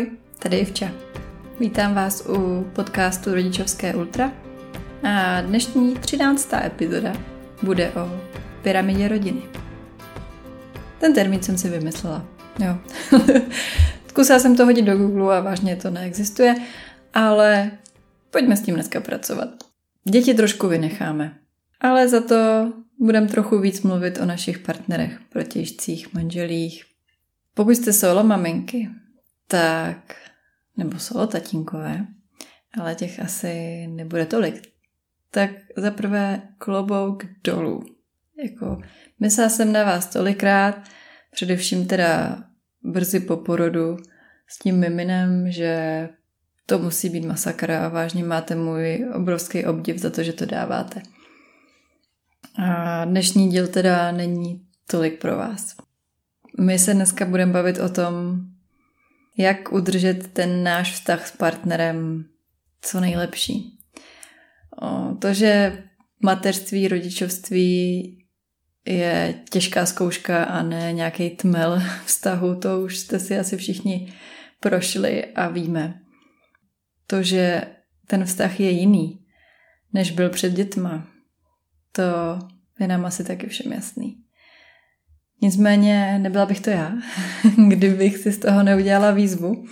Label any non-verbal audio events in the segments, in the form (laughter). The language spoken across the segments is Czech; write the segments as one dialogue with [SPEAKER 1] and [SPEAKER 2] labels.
[SPEAKER 1] Ahoj, tady je Vča. Vítám vás u podcastu Rodičovské Ultra a dnešní 13. epizoda bude o pyramidě rodiny. Ten termín jsem si vymyslela. Jo. (laughs) Zkusila jsem to hodit do Google a vážně to neexistuje, ale pojďme s tím dneska pracovat. Děti trošku vynecháme, ale za to budeme trochu víc mluvit o našich partnerech, protěžcích, manželích. Pokud jste solo maminky, tak, nebo solo tatínkové, ale těch asi nebude tolik, tak zaprvé klobouk dolů. Jako, myslela jsem na vás tolikrát, především teda brzy po porodu s tím miminem, že to musí být masakra a vážně máte můj obrovský obdiv za to, že to dáváte. A dnešní díl teda není tolik pro vás. My se dneska budeme bavit o tom, jak udržet ten náš vztah s partnerem co nejlepší. To, že mateřství, rodičovství je těžká zkouška a ne nějaký tmel (laughs) vztahu, to už jste si asi všichni prošli a víme. To, že ten vztah je jiný, než byl před dětma, to je nám asi taky všem jasný. Nicméně nebyla bych to já, (laughs) kdybych si z toho neudělala výzvu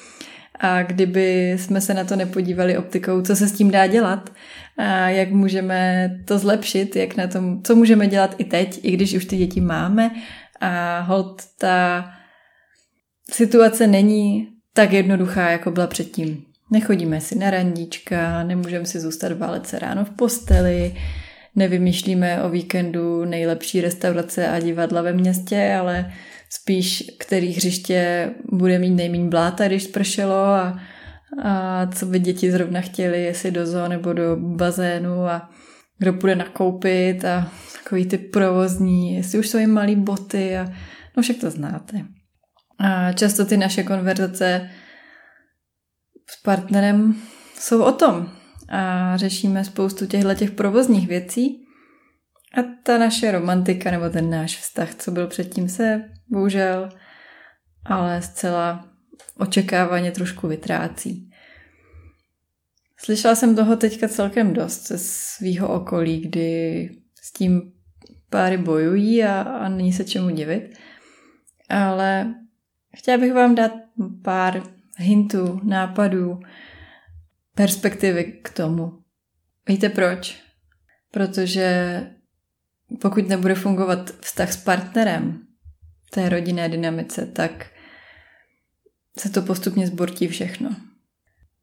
[SPEAKER 1] a kdyby jsme se na to nepodívali optikou, co se s tím dá dělat a jak můžeme to zlepšit, jak na tom, co můžeme dělat i teď, i když už ty děti máme a hold ta situace není tak jednoduchá, jako byla předtím. Nechodíme si na randíčka, nemůžeme si zůstat válet se ráno v posteli, nevymýšlíme o víkendu nejlepší restaurace a divadla ve městě, ale spíš který hřiště bude mít nejméně bláta, když spršelo a, a co by děti zrovna chtěli, jestli do zoo nebo do bazénu a kdo půjde nakoupit a takový ty provozní, jestli už jsou jim malý boty a no však to znáte. A často ty naše konverzace s partnerem jsou o tom, a řešíme spoustu těchto těch provozních věcí. A ta naše romantika nebo ten náš vztah, co byl předtím, se bohužel ale zcela očekávaně trošku vytrácí. Slyšela jsem toho teďka celkem dost ze svýho okolí, kdy s tím páry bojují a, a není se čemu divit. Ale chtěla bych vám dát pár hintů, nápadů, perspektivy k tomu. Víte proč? Protože pokud nebude fungovat vztah s partnerem té rodinné dynamice, tak se to postupně zbortí všechno.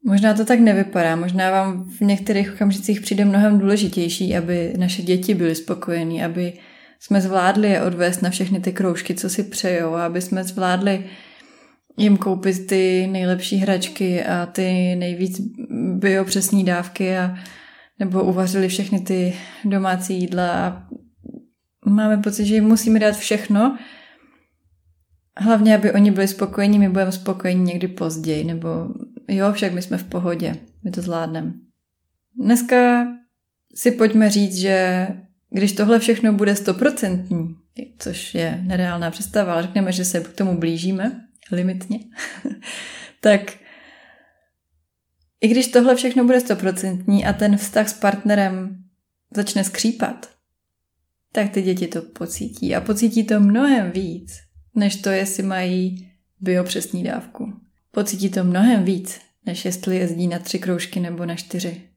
[SPEAKER 1] Možná to tak nevypadá, možná vám v některých okamžicích přijde mnohem důležitější, aby naše děti byly spokojení, aby jsme zvládli je odvést na všechny ty kroužky, co si přejou, aby jsme zvládli jim koupit ty nejlepší hračky a ty nejvíc biopřesní dávky a nebo uvařili všechny ty domácí jídla a máme pocit, že jim musíme dát všechno, hlavně, aby oni byli spokojení, my budeme spokojení někdy později, nebo jo, však my jsme v pohodě, my to zvládneme. Dneska si pojďme říct, že když tohle všechno bude stoprocentní, což je nereálná představa, ale řekneme, že se k tomu blížíme, limitně, (laughs) tak i když tohle všechno bude stoprocentní a ten vztah s partnerem začne skřípat, tak ty děti to pocítí a pocítí to mnohem víc, než to, jestli mají biopřesní dávku. Pocítí to mnohem víc, než jestli jezdí na tři kroužky nebo na čtyři.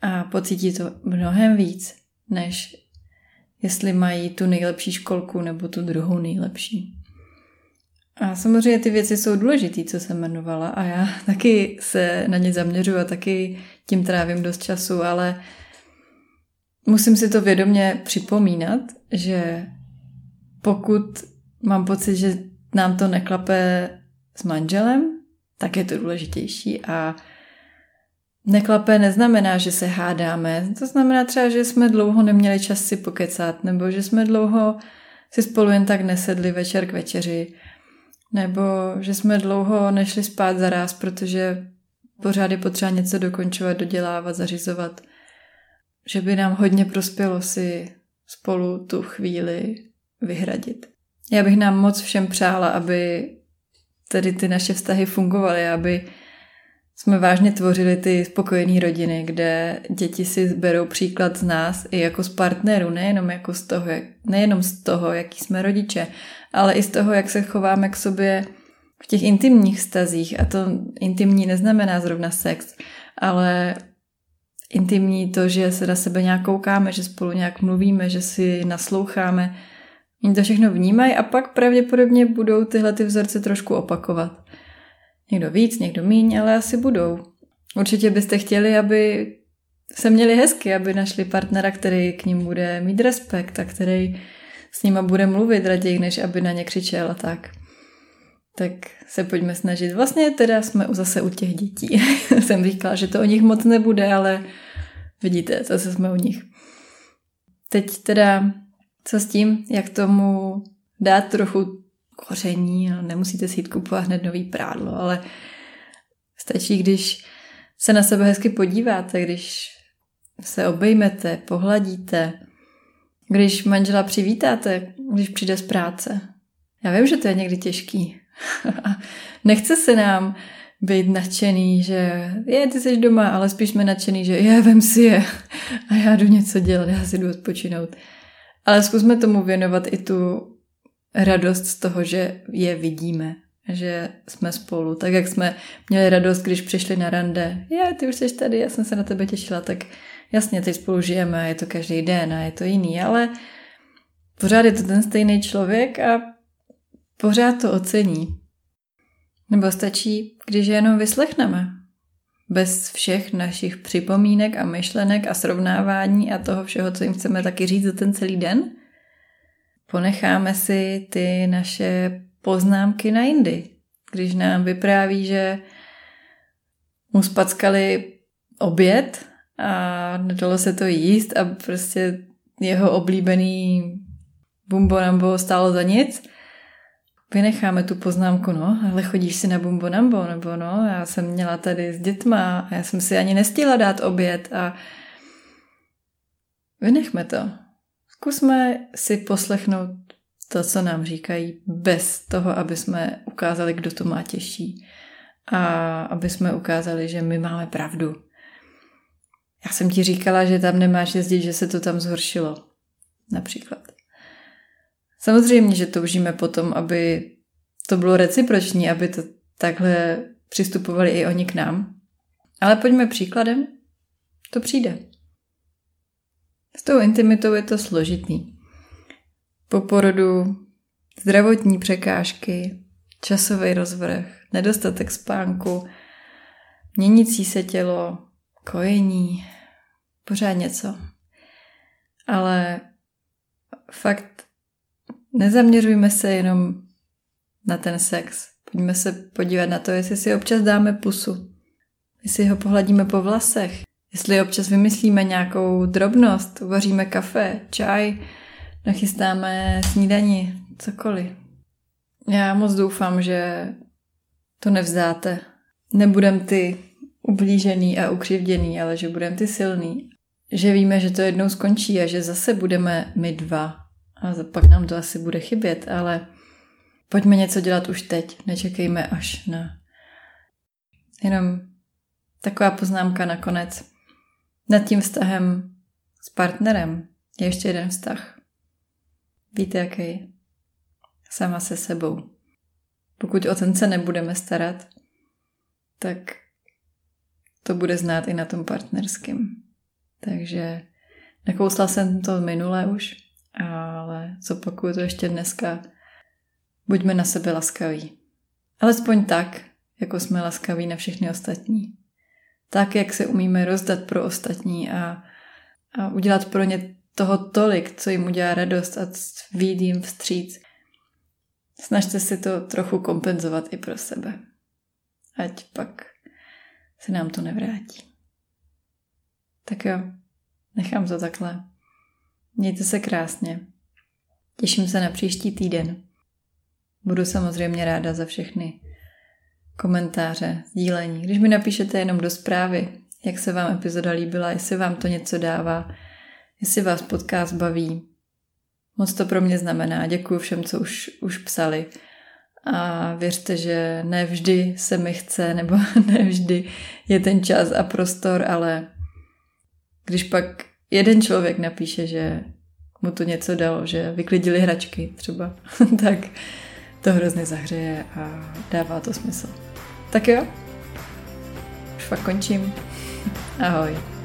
[SPEAKER 1] A pocítí to mnohem víc, než jestli mají tu nejlepší školku nebo tu druhou nejlepší. A samozřejmě ty věci jsou důležité, co jsem jmenovala a já (laughs) taky se na ně zaměřuji a taky tím trávím dost času, ale musím si to vědomě připomínat, že pokud mám pocit, že nám to neklape s manželem, tak je to důležitější a neklape neznamená, že se hádáme. To znamená třeba, že jsme dlouho neměli čas si pokecat nebo že jsme dlouho si spolu jen tak nesedli večer k večeři nebo že jsme dlouho nešli spát za ráz, protože pořád je potřeba něco dokončovat, dodělávat, zařizovat. Že by nám hodně prospělo si spolu tu chvíli vyhradit. Já bych nám moc všem přála, aby tady ty naše vztahy fungovaly, aby jsme vážně tvořili ty spokojené rodiny, kde děti si berou příklad z nás i jako z partnerů, nejenom, jako z toho, nejenom z toho, jaký jsme rodiče, ale i z toho, jak se chováme k sobě v těch intimních stazích. A to intimní neznamená zrovna sex, ale intimní to, že se na sebe nějak koukáme, že spolu nějak mluvíme, že si nasloucháme. Oni to všechno vnímají a pak pravděpodobně budou tyhle ty vzorce trošku opakovat. Někdo víc, někdo míň, ale asi budou. Určitě byste chtěli, aby se měli hezky, aby našli partnera, který k ním bude mít respekt a který s nima bude mluvit raději, než aby na ně křičel a tak. Tak se pojďme snažit. Vlastně teda jsme zase u těch dětí. (laughs) Jsem říkala, že to o nich moc nebude, ale vidíte, zase jsme u nich. Teď teda co s tím, jak tomu dát trochu koření, nemusíte si jít kupovat hned nový prádlo, ale stačí, když se na sebe hezky podíváte, když se obejmete, pohladíte, když manžela přivítáte, když přijde z práce. Já vím, že to je někdy těžký. (laughs) Nechce se nám být nadšený, že je, ty jsi doma, ale spíš jsme nadšený, že je, vem si je (laughs) a já jdu něco dělat, já si jdu odpočinout. Ale zkusme tomu věnovat i tu radost z toho, že je vidíme, že jsme spolu. Tak jak jsme měli radost, když přišli na rande. Je, ty už jsi tady, já jsem se na tebe těšila, tak jasně, teď spolu žijeme, je to každý den a je to jiný, ale pořád je to ten stejný člověk a pořád to ocení. Nebo stačí, když je jenom vyslechneme. Bez všech našich připomínek a myšlenek a srovnávání a toho všeho, co jim chceme taky říct za ten celý den – ponecháme si ty naše poznámky na jindy. Když nám vypráví, že mu spackali oběd a nedalo se to jíst a prostě jeho oblíbený bumbo nambo stálo za nic, vynecháme tu poznámku, no, ale chodíš si na bumbo nambo, nebo no, já jsem měla tady s dětma a já jsem si ani nestihla dát oběd a vynechme to. Zkusme si poslechnout to, co nám říkají, bez toho, aby jsme ukázali, kdo to má těžší. A aby jsme ukázali, že my máme pravdu. Já jsem ti říkala, že tam nemáš jezdit, že se to tam zhoršilo. Například. Samozřejmě, že toužíme potom, aby to bylo reciproční, aby to takhle přistupovali i oni k nám. Ale pojďme příkladem. To přijde. S tou intimitou je to složitý. Po porodu zdravotní překážky, časový rozvrh, nedostatek spánku, měnící se tělo, kojení, pořád něco. Ale fakt nezaměřujme se jenom na ten sex. Pojďme se podívat na to, jestli si občas dáme pusu, jestli ho pohladíme po vlasech, Jestli občas vymyslíme nějakou drobnost, uvaříme kafe, čaj, nachystáme snídani, cokoliv. Já moc doufám, že to nevzdáte. Nebudem ty ublížený a ukřivděný, ale že budeme ty silný. Že víme, že to jednou skončí a že zase budeme my dva. A pak nám to asi bude chybět, ale pojďme něco dělat už teď. Nečekejme až na... Jenom taková poznámka nakonec. Nad tím vztahem s partnerem je ještě jeden vztah. Víte, jaký? Sama se sebou. Pokud o ten se nebudeme starat, tak to bude znát i na tom partnerském. Takže nakousla jsem to minule už, ale zopakuju to ještě dneska. Buďme na sebe laskaví. Alespoň tak, jako jsme laskaví na všechny ostatní tak, jak se umíme rozdat pro ostatní a, a udělat pro ně toho tolik, co jim udělá radost a výjít jim vstříc. Snažte si to trochu kompenzovat i pro sebe. Ať pak se nám to nevrátí. Tak jo, nechám to takhle. Mějte se krásně. Těším se na příští týden. Budu samozřejmě ráda za všechny komentáře, sdílení. Když mi napíšete jenom do zprávy, jak se vám epizoda líbila, jestli vám to něco dává, jestli vás podcast baví. Moc to pro mě znamená. Děkuji všem, co už, už psali. A věřte, že ne vždy se mi chce, nebo (laughs) ne vždy je ten čas a prostor, ale když pak jeden člověk napíše, že mu to něco dalo, že vyklidili hračky třeba, (laughs) tak to hrozně zahřeje a dává to smysl. Tak jo, už fakt končím. Ahoj.